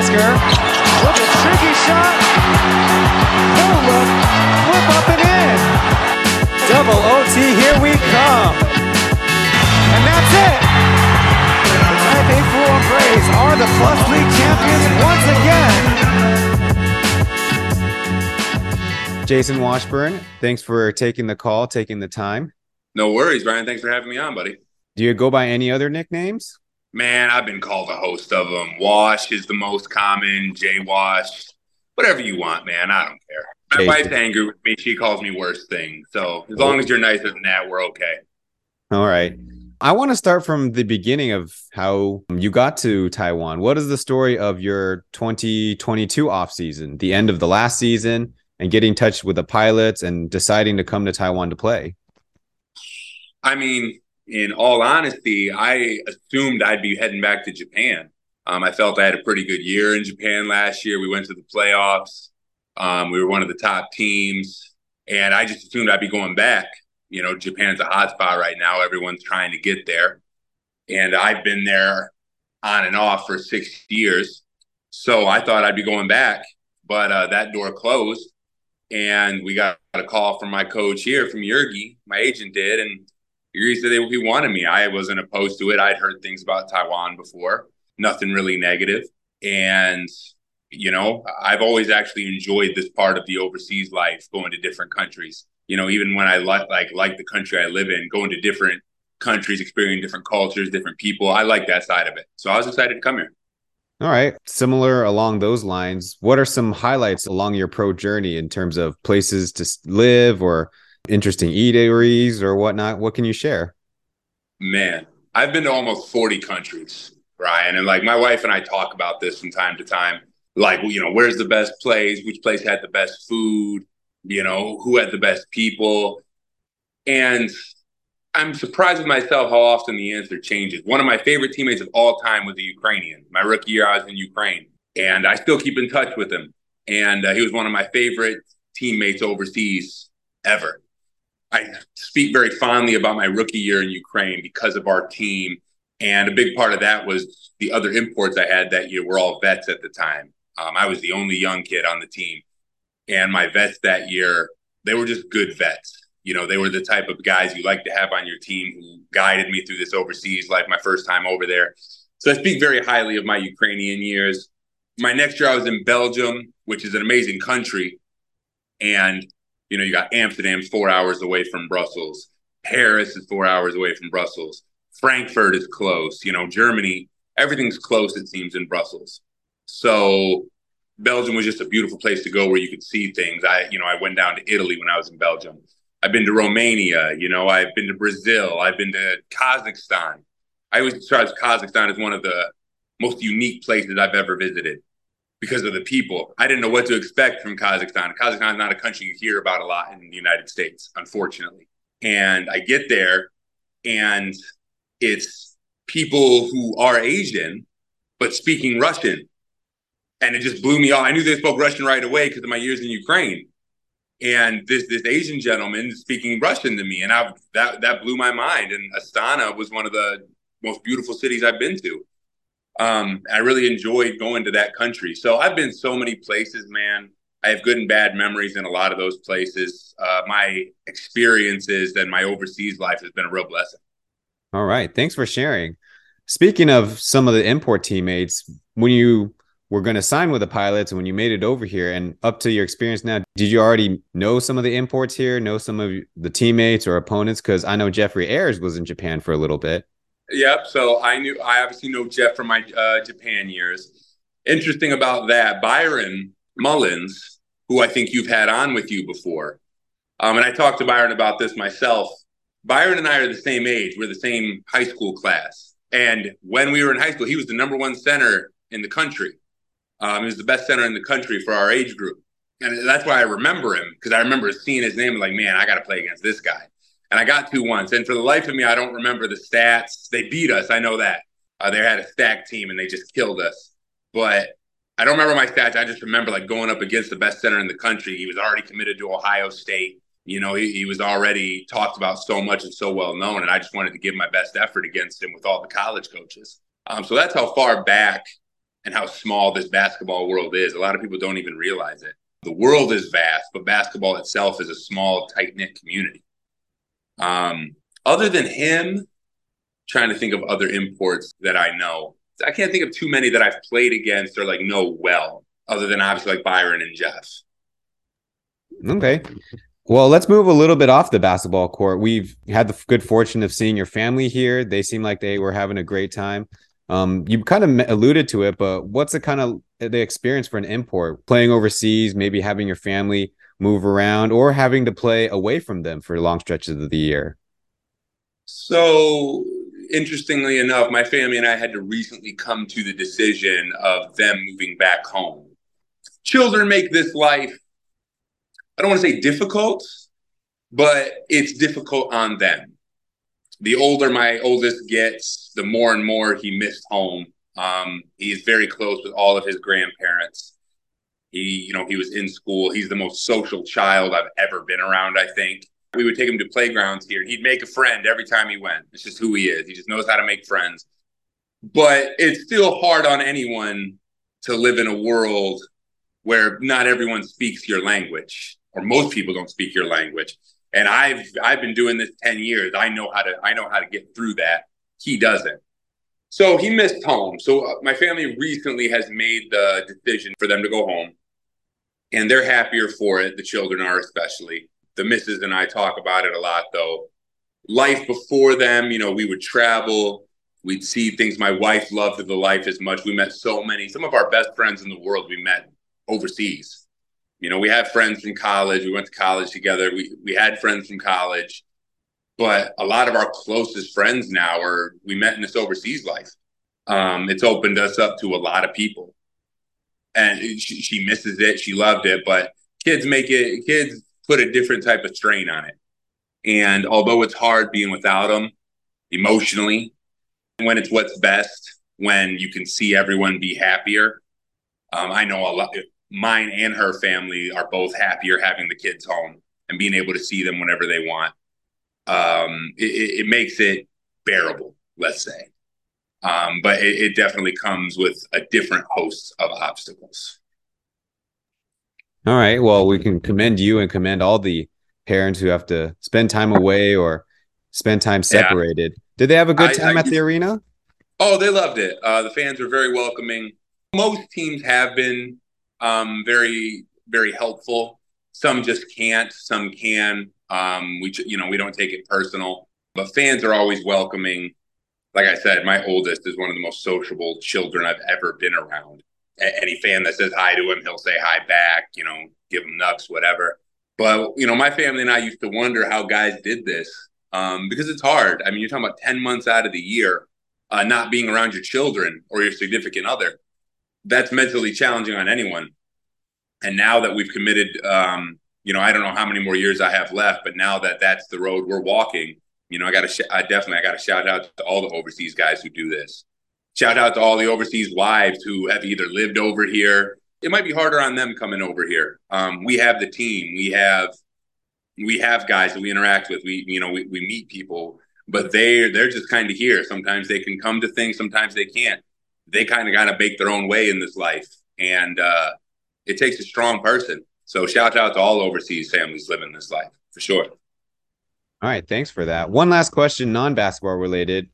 Oscar with a tricky shot. No look, flip up and in. Double OT, here we come. And that's it. The Taipei Fubon Braves are the Plus League champions once again. Jason Washburn, thanks for taking the call, taking the time. No worries, Brian. Thanks for having me on, buddy. Do you go by any other nicknames? Man, I've been called a host of them. Wash is the most common, J Wash, whatever you want, man. I don't care. My wife's angry with me. She calls me worse things. So as long as you're nicer than that, we're okay. All right. I want to start from the beginning of how you got to Taiwan. What is the story of your 2022 offseason, the end of the last season, and getting in touch with the pilots and deciding to come to Taiwan to play? I mean, in all honesty, I assumed I'd be heading back to Japan. Um, I felt I had a pretty good year in Japan last year. We went to the playoffs. Um, we were one of the top teams, and I just assumed I'd be going back. You know, Japan's a hot spot right now. Everyone's trying to get there, and I've been there on and off for six years. So I thought I'd be going back, but uh, that door closed, and we got a call from my coach here, from Iurgi, my agent did, and said they, he wanted me. I wasn't opposed to it. I'd heard things about Taiwan before, nothing really negative. And, you know, I've always actually enjoyed this part of the overseas life, going to different countries. You know, even when I like like like the country I live in, going to different countries, experiencing different cultures, different people. I like that side of it. So I was excited to come here. All right. Similar along those lines, what are some highlights along your pro journey in terms of places to live or interesting eateries or whatnot? What can you share? Man, I've been to almost 40 countries, Ryan. And like my wife and I talk about this from time to time. Like, you know, where's the best place? Which place had the best food? You know, who had the best people? And I'm surprised with myself how often the answer changes. One of my favorite teammates of all time was a Ukrainian. My rookie year, I was in Ukraine, and I still keep in touch with him. And uh, he was one of my favorite teammates overseas ever. I speak very fondly about my rookie year in Ukraine because of our team. And a big part of that was the other imports I had that year were all vets at the time. Um, I was the only young kid on the team. And my vets that year, they were just good vets. You know, they were the type of guys you like to have on your team who guided me through this overseas life, my first time over there. So I speak very highly of my Ukrainian years. My next year, I was in Belgium, which is an amazing country. And you know, you got Amsterdam's four hours away from Brussels. Paris is four hours away from Brussels. Frankfurt is close. You know, Germany, everything's close, it seems, in Brussels. So Belgium was just a beautiful place to go where you could see things. I, you know, I went down to Italy when I was in Belgium. I've been to Romania, you know, I've been to Brazil, I've been to Kazakhstan. I always describe Kazakhstan as one of the most unique places I've ever visited because of the people. I didn't know what to expect from Kazakhstan. Kazakhstan is not a country you hear about a lot in the United States, unfortunately. And I get there and it's people who are Asian, but speaking Russian. And it just blew me off. I knew they spoke Russian right away because of my years in Ukraine. And this this Asian gentleman speaking Russian to me, and I that that blew my mind. And Astana was one of the most beautiful cities I've been to. Um, I really enjoyed going to that country. So I've been so many places, man. I have good and bad memories in a lot of those places. Uh, my experiences and my overseas life has been a real blessing. All right. Thanks for sharing. Speaking of some of the import teammates, when you were going to sign with the pilots and when you made it over here and up to your experience now, did you already know some of the imports here, know some of the teammates or opponents? Because I know Jeffrey Ayres was in Japan for a little bit. Yep. So I knew I obviously know Jeff from my uh, Japan years. Interesting about that, Byron Mullens, who I think you've had on with you before, um, and I talked to Byron about this myself. Byron and I are the same age. We're the same high school class, and when we were in high school, he was the number one center in the country. Um, he was the best center in the country for our age group, and that's why I remember him because I remember seeing his name and like, man, I got to play against this guy. And I got two once. And for the life of me, I don't remember the stats. They beat us. I know that. Uh, they had a stacked team and they just killed us. But I don't remember my stats. I just remember like going up against the best center in the country. He was already committed to Ohio State. You know, he, he was already talked about so much and so well known. And I just wanted to give my best effort against him with all the college coaches. Um, so that's how far back and how small this basketball world is. A lot of people don't even realize it. The world is vast, but basketball itself is a small, tight knit community. Um, other than him, trying to think of other imports that I know. I can't think of too many that I've played against or like know well, other than obviously like Byron and Jeff. Okay. Well, let's move a little bit off the basketball court. We've had the good fortune of seeing your family here. They seem like they were having a great time. Um, you kind of alluded to it, but what's the kind of the experience for an import playing overseas, maybe having your family move around or having to play away from them for long stretches of the year? So, interestingly enough, my family and I had to recently come to the decision of them moving back home. Children make this life, I don't want to say difficult, but it's difficult on them the older my oldest gets, the more and more he missed home. Um, he's very close with all of his grandparents. He, you know, he was in school. He's the most social child I've ever been around. I think we would take him to playgrounds here. He'd make a friend every time he went. It's just who he is. He just knows how to make friends. But it's still hard on anyone to live in a world where not everyone speaks your language, or most people don't speak your language and I've I've been doing this 10 years. I know how to I know how to get through that. He doesn't. So he missed home. So uh, my family recently has made the decision for them to go home. And they're happier for it. The children are especially. The missus and I talk about it a lot though. Life before them, you know, we would travel, we'd see things. My wife loved the life as much. We met so many, some of our best friends in the world we met overseas you know, we have friends from college. We went to college together. We we had friends from college, but a lot of our closest friends now are we met in this overseas life. Um, it's opened us up to a lot of people, and she, she misses it. She loved it, but kids make it. Kids put a different type of strain on it, and although it's hard being without them emotionally, when it's what's best, when you can see everyone be happier. Um, I know a lot mine and her family are both happier having the kids home and being able to see them whenever they want. Um, it, it, makes it bearable, let's say. Um, but it, it, definitely comes with a different host of obstacles. All right. Well, we can commend you and commend all the parents who have to spend time away or spend time separated. Yeah. Did they have a good time I, I, at the arena? Oh, they loved it. Uh, the fans were very welcoming. Most teams have been um, very very helpful. Some just can't, some can. Um, we you know we don't take it personal, but fans are always welcoming. Like I said, my oldest is one of the most sociable children I've ever been around. A- any fan that says hi to him, he'll say hi back. You know, give him nuts, whatever. But you know, my family and I used to wonder how guys did this um, because it's hard. I mean, you're talking about ten months out of the year uh, not being around your children or your significant other that's mentally challenging on anyone. And now that we've committed, um, you know, I don't know how many more years I have left, but now that that's the road we're walking, you know, I got to, sh- I definitely, I got to shout out to all the overseas guys who do this. Shout out to all the overseas wives who have either lived over here. It might be harder on them coming over here. Um, we have the team. We have, we have guys that we interact with. We, you know, we, we meet people, but they they're just kind of here. Sometimes they can come to things. Sometimes they can't they kind of got to bake their own way in this life. And uh, it takes a strong person. So shout out to all overseas families living this life for sure. All right. Thanks for that. One last question, non basketball related.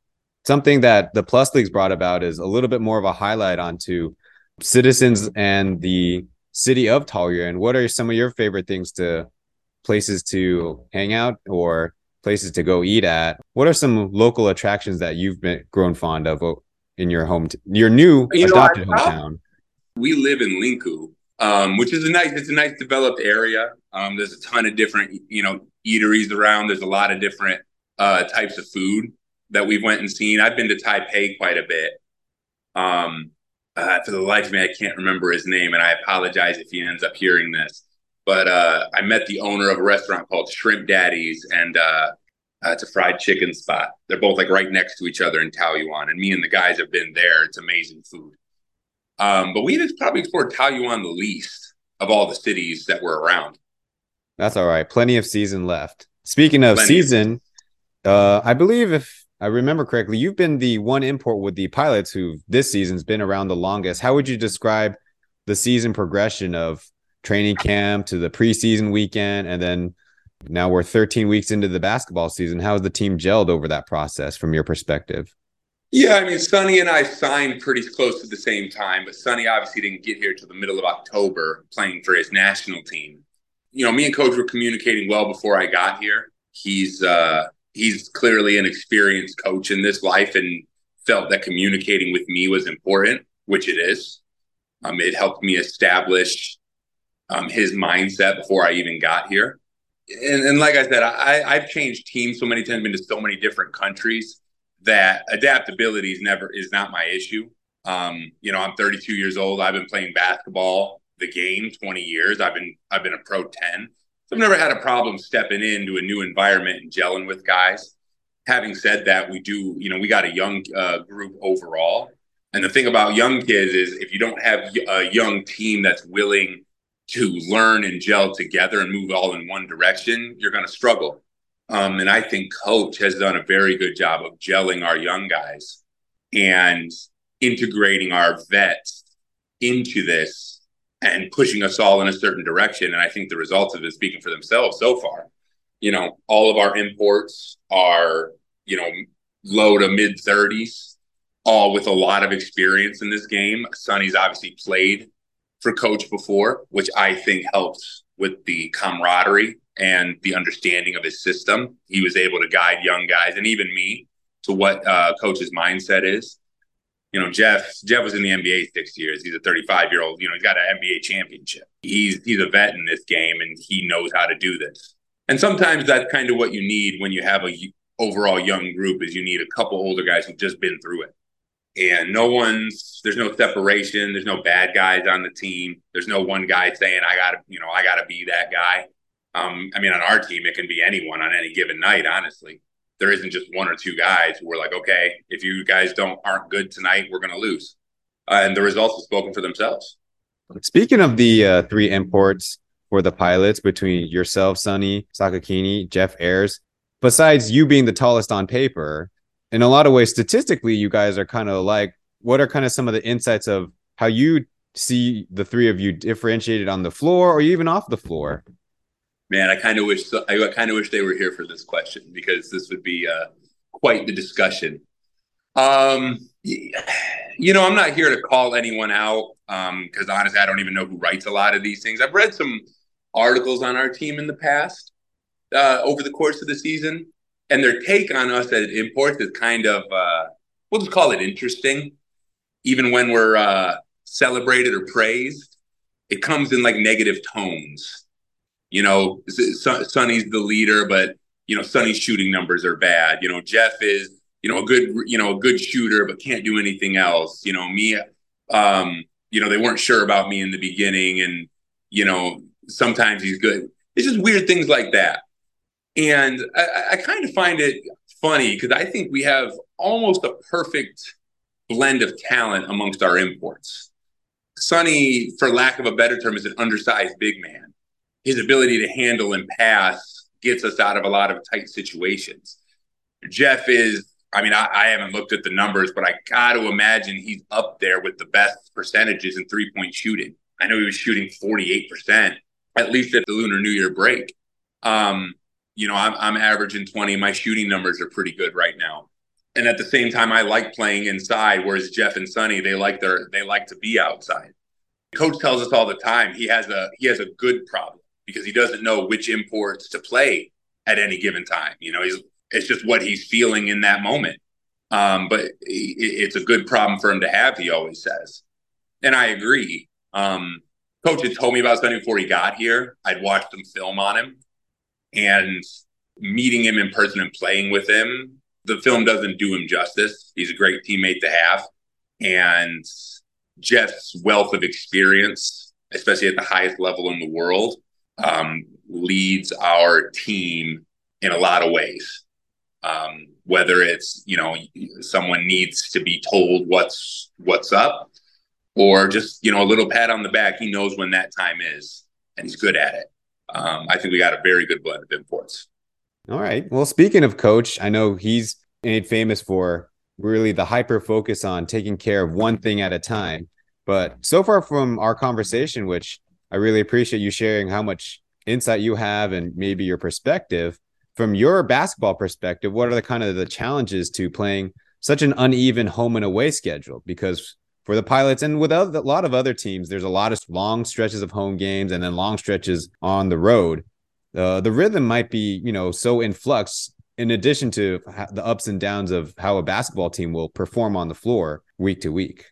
Something that the Plus Leagues brought about is a little bit more of a highlight onto citizens and the city of Taoyuan. And what are some of your favorite things to places to hang out or places to go eat at? What are some local attractions that you've been grown fond of in your home, your new you adopted know, hometown? We live in Linkou, um, which is a nice, it's a nice developed area. Um, there's a ton of different, you know, eateries around. There's a lot of different uh, types of food that we've went and seen. I've been to Taipei quite a bit. Um, uh, for the life of me, I can't remember his name, and I apologize if he ends up hearing this. But uh, I met the owner of a restaurant called Shrimp Daddies, and uh, uh, it's a fried chicken spot. They're both like right next to each other in Taoyuan, and me and the guys have been there. It's amazing food. Um, but we've probably explored Taoyuan the least of all the cities that were around. That's all right. Plenty of season left. Speaking of Plenty season, uh, I believe if I remember correctly, you've been the one import with the pilots who this season's been around the longest. How would you describe the season progression of training camp to the preseason weekend and then now we're 13 weeks into the basketball season. How has the team gelled over that process from your perspective? Yeah, I mean, Sani and I signed pretty close to the same time, but Sani obviously didn't get here till the middle of October playing for his national team. You know, me and coach were communicating well before I got here. He's uh he's clearly an experienced coach in this life and felt that communicating with me was important, which it is. Um, it helped me establish um, his mindset before I even got here. And, and like I said, I, I've changed teams so many times, been to so many different countries that adaptability is never is not my issue. Um, you know, I'm 32 years old. I've been playing basketball, the game, 20 years. I've been I've been a pro 10. So I've never had a problem stepping into a new environment and gelling with guys. Having said that, we do, you know, we got a young uh, group overall. And the thing about young kids is if you don't have a young team that's willing to learn and gel together and move all in one direction, you're going to struggle. Um, and I think coach has done a very good job of gelling our young guys and integrating our vets into this and pushing us all in a certain direction. And I think the results of it speaking for themselves so far. You know, all of our imports are, you know, low to mid 30s, all with a lot of experience in this game. Sani's obviously played for coach before, which I think helps with the camaraderie and the understanding of his system. He was able to guide young guys and even me to what uh, coach's mindset is. You know, Jeff Jeff was in the NBA six years. He's a 35 year old. You know, he's got an NBA championship. He's he's a vet in this game, and he knows how to do this. And sometimes that's kind of what you need when you have a overall young group. Is you need a couple older guys who've just been through it. And no one's there's no separation. There's no bad guys on the team. There's no one guy saying I gotta you know I gotta be that guy um, I mean, on our team, it can be anyone on any given night. Honestly, there isn't just one or two guys who are like, okay, if you guys don't aren't good tonight, we're going to lose. Uh, and the results have spoken for themselves. Speaking of the uh, three imports for the pilots between yourself, Sani Sakakini, Jeff Ayres, besides you being the tallest on paper, in a lot of ways, statistically, you guys are kind of like, what are kind of some of the insights of how you see the three of you differentiated on the floor or even off the floor? Man, I kind of wish I kind of wish they were here for this question because this would be uh, quite the discussion. Um, you know, I'm not here to call anyone out because um, honestly, I don't even know who writes a lot of these things. I've read some articles on our team in the past uh, over the course of the season, and their take on us at imports is kind of uh, we'll just call it interesting. Even when we're uh, celebrated or praised, it comes in like negative tones you know, Sani's the leader, but you know, Sani's shooting numbers are bad. You know, Jeff is, you know, a good, you know, a good shooter, but can't do anything else. You know, me, um, you know, they weren't sure about me in the beginning, and you know, sometimes he's good. It's just weird things like that, and I, I kind of find it funny because I think we have almost a perfect blend of talent amongst our imports. Sani, for lack of a better term, is an undersized big man his ability to handle and pass gets us out of a lot of tight situations. Jeff is, I mean, I, I haven't looked at the numbers, but I got to imagine he's up there with the best percentages in three point shooting. I know he was shooting 48%, at least at the Lunar New Year break. Um, you know, I'm, I'm averaging 20. My shooting numbers are pretty good right now. And at the same time, I like playing inside, whereas Jeff and Sani, they like their they like to be outside. Coach tells us all the time he has a he has a good problem because he doesn't know which imports to play at any given time. You know, he's it's just what he's feeling in that moment. Um, but he, it's a good problem for him to have. He always says, and I agree. Um, Coach had told me about Sani before he got here. I'd watched some film on him, and meeting him in person and playing with him, the film doesn't do him justice. He's a great teammate to have, and Jeff's wealth of experience, especially at the highest level in the world, um, leads our team in a lot of ways. Um, whether it's you know someone needs to be told what's what's up, or just you know a little pat on the back. He knows when that time is, and he's good at it. Um, I think we got a very good blend of imports. All right. Well, speaking of coach, I know he's made famous for really the hyper focus on taking care of one thing at a time. But so far from our conversation, which I really appreciate you sharing how much insight you have and maybe your perspective from your basketball perspective, what are the kind of the challenges to playing such an uneven home and away schedule? Because for the pilots and with a lot of other teams, there's a lot of long stretches of home games and then long stretches on the road. Uh, the rhythm might be, you know, so in flux in addition to the ups and downs of how a basketball team will perform on the floor week to week.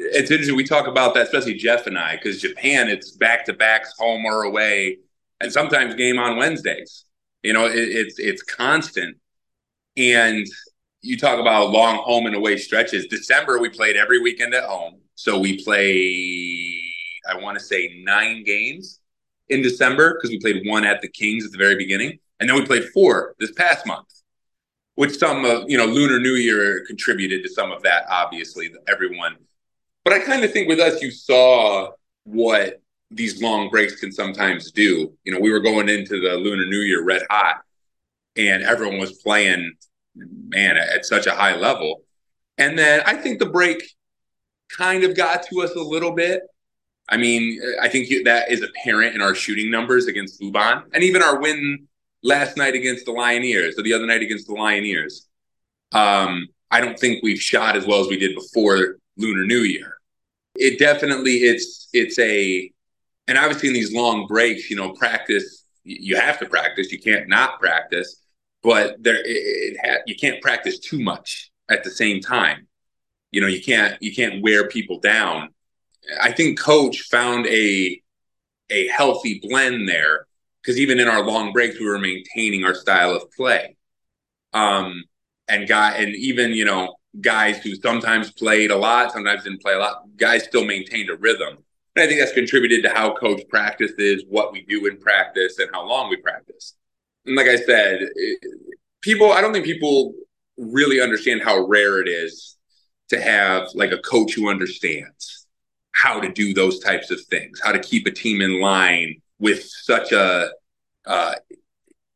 It's interesting. We talk about that, especially Jeff and I, because Japan, it's back to backs, home or away, and sometimes game on Wednesdays. You know, it, it's it's constant. And you talk about long home and away stretches. December, we played every weekend at home. So we play, I want to say nine games in December because we played one at the Kings at the very beginning. And then we played four this past month, which some of, you know, Lunar New Year contributed to some of that, obviously, everyone. But I kind of think with us, you saw what these long breaks can sometimes do. You know, we were going into the Lunar New Year red hot, and everyone was playing, man, at such a high level. And then I think the break kind of got to us a little bit. I mean, I think that is apparent in our shooting numbers against Luban and even our win last night against the Lioneers or the other night against the Lioneers. Um, I don't think we've shot as well as we did before Lunar New Year. It definitely it's it's a and obviously in these long breaks, you know, practice you have to practice. You can't not practice, but there it, it ha- you can't practice too much at the same time. You know, you can't you can't wear people down. I think coach found a a healthy blend there because even in our long breaks, we were maintaining our style of play. Um, and got and even you know, guys who sometimes played a lot, sometimes didn't play a lot, guys still maintained a rhythm. And I think that's contributed to how coach practices, what we do in practice, and how long we practice. And like I said, people, I don't think people really understand how rare it is to have like a coach who understands how to do those types of things, how to keep a team in line with such a uh,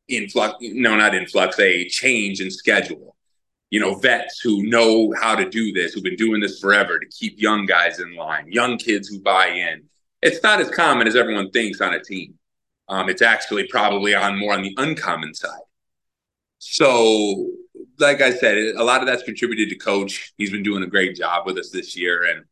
influx, no, not influx, a change in schedule. You know, vets who know how to do this, who've been doing this forever to keep young guys in line, young kids who buy in. It's not as common as everyone thinks on a team. Um, it's actually probably on more on the uncommon side. So, like I said, a lot of that's contributed to coach. He's been doing a great job with us this year, and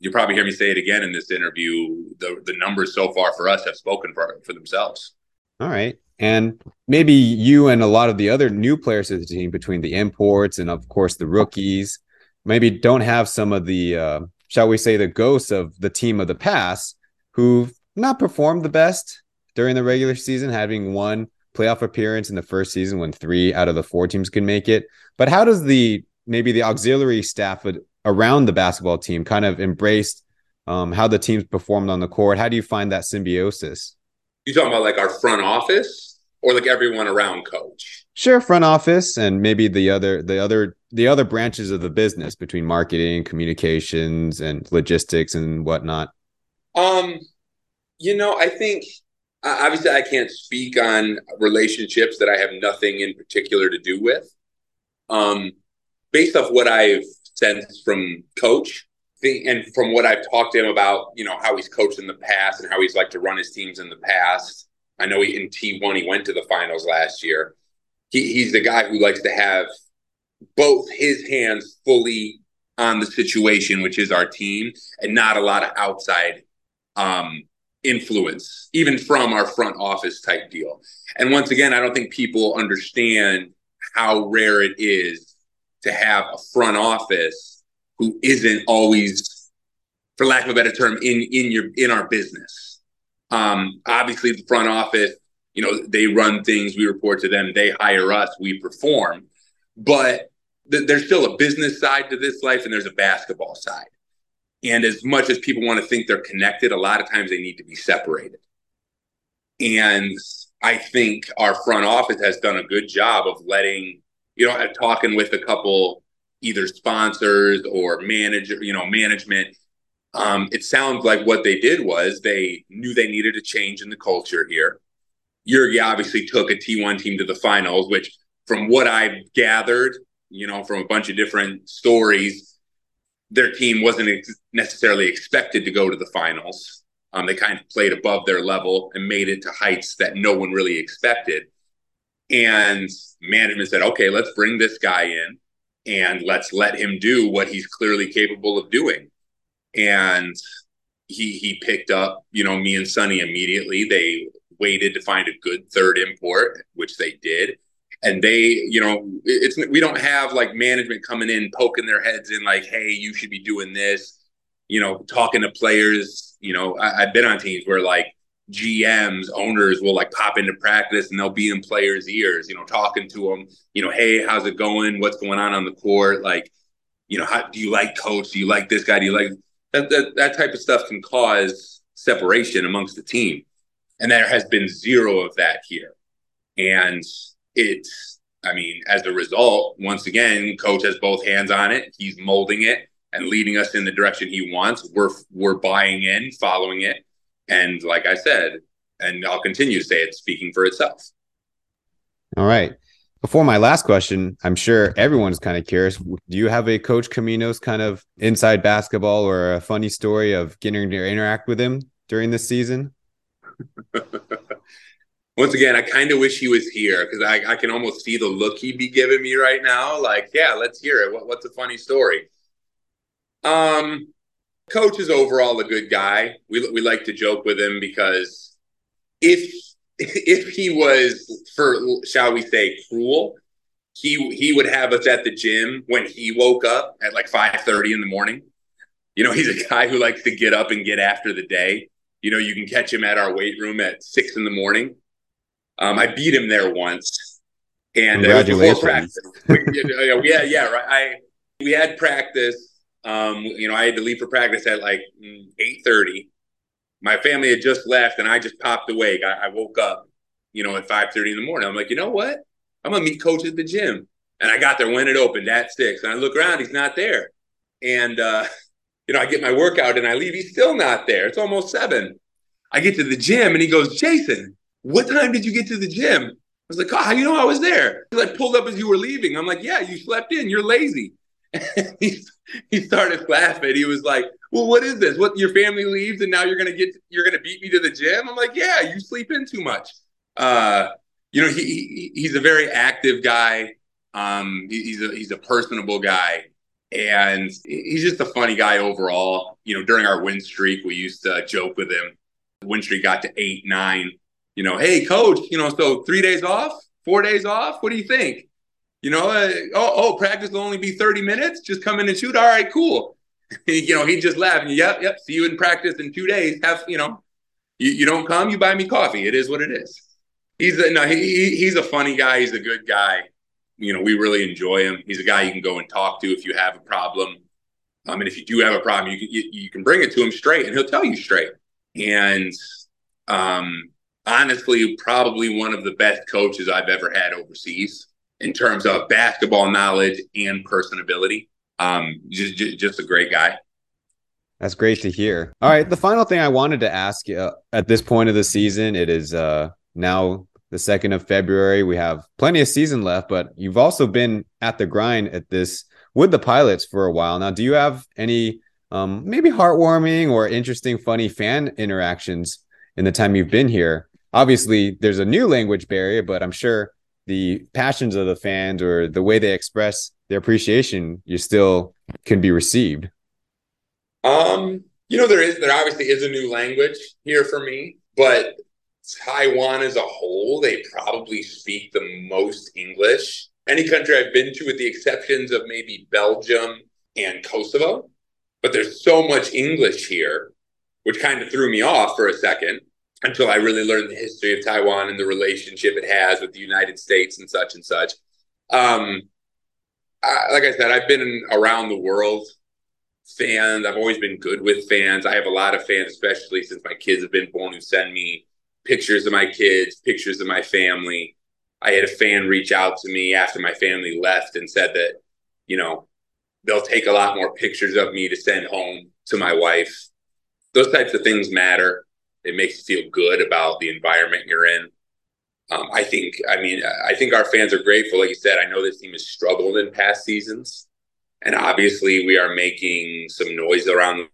you'll probably hear me say it again in this interview. The the numbers so far for us have spoken for for themselves. All right. And maybe you and a lot of the other new players of the team, between the imports and of course the rookies, maybe don't have some of the, uh, shall we say, the ghosts of the team of the past who've not performed the best during the regular season, having one playoff appearance in the first season when three out of the four teams can make it. But how does the maybe the auxiliary staff around the basketball team kind of embraced um, how the teams performed on the court? How do you find that symbiosis? You talking about like our front office or like everyone around coach? Sure, front office and maybe the other the other the other branches of the business between marketing, communications, and logistics and whatnot. Um, you know, I think obviously I can't speak on relationships that I have nothing in particular to do with. Um, based off what I've sensed from coach, and from what I've talked to him about, you know, how he's coached in the past and how he's liked to run his teams in the past. I know he in T1 he went to the finals last year. He, he's the guy who likes to have both his hands fully on the situation, which is our team, and not a lot of outside um, influence, even from our front office type deal. And once again, I don't think people understand how rare it is to have a front office who isn't always, for lack of a better term, in in your in our business. Um, obviously, the front office, you know, they run things. We report to them. They hire us. We perform. But th- there's still a business side to this life, and there's a basketball side. And as much as people want to think they're connected, a lot of times they need to be separated. And I think our front office has done a good job of letting, you know, talking with a couple either sponsors or manager, you know, management. Um, it sounds like what they did was they knew they needed a change in the culture here. Iurgi obviously took a T1 team to the finals, which from what I've gathered, you know, from a bunch of different stories, their team wasn't ex- necessarily expected to go to the finals. Um, they kind of played above their level and made it to heights that no one really expected. And management said, okay, let's bring this guy in and let's let him do what he's clearly capable of doing. And he he picked up, you know, me and Sani immediately. They waited to find a good third import, which they did. And they, you know, it's we don't have like management coming in poking their heads in like, hey, you should be doing this. You know, talking to players. You know, I, I've been on teams where like GMs, owners will like pop into practice and they'll be in players' ears, you know, talking to them, you know, hey, how's it going? What's going on on the court? Like, you know, how do you like coach? Do you like this guy? Do you like that? That, that type of stuff can cause separation amongst the team. And there has been zero of that here. And it's, I mean, as a result, once again, coach has both hands on it. He's molding it and leading us in the direction he wants. We're we're buying in, following it and like I said, and I'll continue to say it, speaking for itself. All right. Before my last question, I'm sure everyone's kind of curious. Do you have a Coach Caminos kind of inside basketball or a funny story of getting to interact with him during this season? Once again, I kind of wish he was here because I, I can almost see the look he'd be giving me right now. Like, yeah, let's hear it. What, what's a funny story? Um, Coach is overall a good guy. We we like to joke with him because if if he was for shall we say cruel, he he would have us at the gym when he woke up at like 5:30 in the morning. You know, he's a guy who likes to get up and get after the day. You know, you can catch him at our weight room at six in the morning. Um, I beat him there once, and Congratulations. practice. yeah, yeah, right. I we had practice um, you know, I had to leave for practice at like eight thirty. My family had just left, and I just popped awake. I, I woke up, you know, at five thirty in the morning. I'm like, you know what? I'm gonna meet coach at the gym. And I got there when it opened at six. And I look around, he's not there. And uh, you know, I get my workout and I leave. He's still not there. It's almost seven. I get to the gym and he goes, Jason, what time did you get to the gym? I was like, oh, you know I was there? He like pulled up as you were leaving. I'm like, yeah, you slept in. You're lazy. he, he started laughing. He was like, "Well, what is this? What your family leaves and now you're gonna get you're gonna beat me to the gym?" I'm like, "Yeah, you sleep in too much." Uh, you know, he, he he's a very active guy. Um, he, he's a he's a personable guy, and he's just a funny guy overall. You know, during our win streak, we used to joke with him. Win streak got to eight, nine. You know, hey coach, you know, so three days off, four days off. What do you think? You know, uh, oh, oh, practice will only be 30 minutes. Just come in and shoot. All right, cool. you know, he just laughed. Yep, yep. See you in practice in two days. Have, you know, you, you don't come, you buy me coffee. It is what it is. He's a, no, he, he's a funny guy. He's a good guy. You know, we really enjoy him. He's a guy you can go and talk to if you have a problem. I um, mean, if you do have a problem, you can, you, you can bring it to him straight and he'll tell you straight. And, um, honestly, probably one of the best coaches I've ever had overseas in terms of basketball knowledge and personability. Um, just, just, just a great guy. That's great to hear. All right, the final thing I wanted to ask you uh, at this point of the season, it is uh, now the second of February. We have plenty of season left, but you've also been at the grind at this with the pilots for a while now. Do you have any um, maybe heartwarming or interesting, funny fan interactions in the time you've been here? Obviously, there's a new language barrier, but I'm sure the passions of the fans or the way they express their appreciation, you still can be received? Um, you know, there is there obviously is a new language here for me, but Taiwan as a whole, they probably speak the most English. Any country I've been to, with the exceptions of maybe Belgium and Kosovo, but there's so much English here, which kind of threw me off for a second until I really learned the history of Taiwan and the relationship it has with the United States and such and such. Um, I, like I said, I've been around the world. Fans, I've always been good with fans. I have a lot of fans, especially since my kids have been born, who send me pictures of my kids, pictures of my family. I had a fan reach out to me after my family left and said that, you know, they'll take a lot more pictures of me to send home to my wife. Those types of things matter. It makes you feel good about the environment you're in. Um, I think, I mean, I think our fans are grateful. Like you said, I know this team has struggled in past seasons, and obviously we are making some noise around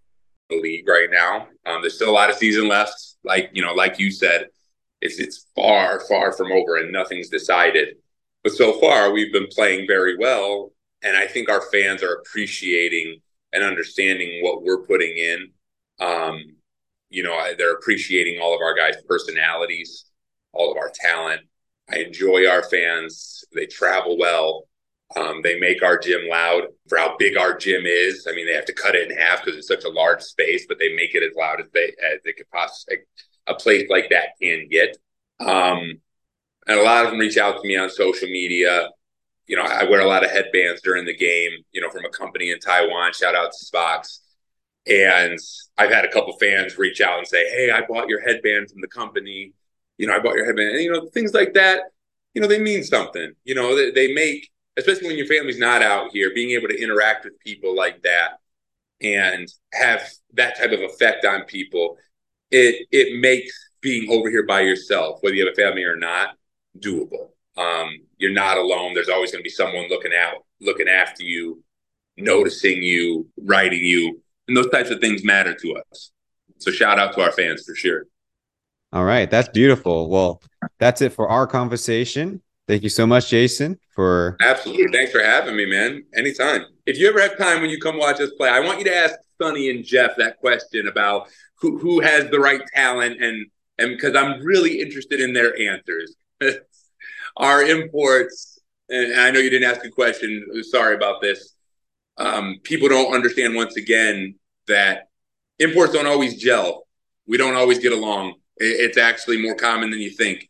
the league right now. Um, there's still a lot of season left. Like you know, like you said, it's it's far, far from over, and nothing's decided. But so far, we've been playing very well, and I think our fans are appreciating and understanding what we're putting in. Um, you know, they're appreciating all of our guys' personalities, all of our talent. I enjoy our fans. They travel well. Um, they make our gym loud for how big our gym is. I mean, they have to cut it in half because it's such a large space, but they make it as loud as they as they could possibly a place like that can get. Um, and a lot of them reach out to me on social media. You know, I wear a lot of headbands during the game. You know, from a company in Taiwan. Shout out to Spox. And I've had a couple fans reach out and say, "Hey, I bought your headband from the company. You know, I bought your headband." And you know, things like that. You know, they mean something. You know, they, they make especially when your family's not out here, being able to interact with people like that and have that type of effect on people, it it makes being over here by yourself, whether you have a family or not, doable. Um, you're not alone. There's always going to be someone looking out, looking after you, noticing you, writing you, and those types of things matter to us. So shout out to our fans for sure. All right, that's beautiful. Well, that's it for our conversation. Thank you so much, Jason, for absolutely. Thanks for having me, man. Anytime. If you ever have time when you come watch us play, I want you to ask Sani and Jeff that question about who who has the right talent and and because I'm really interested in their answers. Our imports, and I know you didn't ask a question. Sorry about this. Um, people don't understand once again that imports don't always gel. We don't always get along. It's actually more common than you think.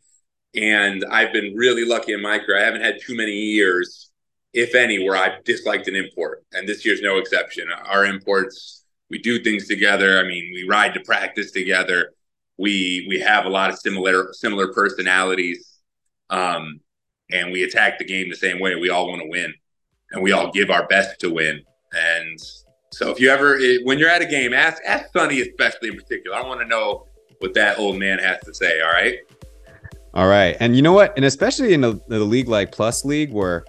And I've been really lucky in my career. I haven't had too many years, if any, where I've disliked an import. And this year's no exception. Our imports, we do things together. I mean, we ride to practice together. We we have a lot of similar similar personalities. Um, and we attack the game the same way. We all want to win. And we all give our best to win. And so if you ever when you're at a game, ask ask Sani especially in particular. I want to know what that old man has to say. All right. All right. And you know what? And especially in a, the league like Plus League, where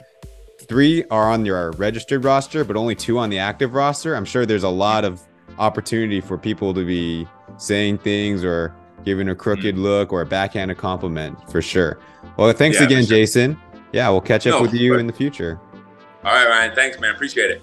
three are on your registered roster, but only two on the active roster, I'm sure there's a lot of opportunity for people to be saying things or giving a crooked mm-hmm. look or a backhanded compliment for sure. Well, thanks yeah, again, sure. Jason. Yeah, we'll catch up no, with you in the future. All right, Ryan. Thanks, man. Appreciate it.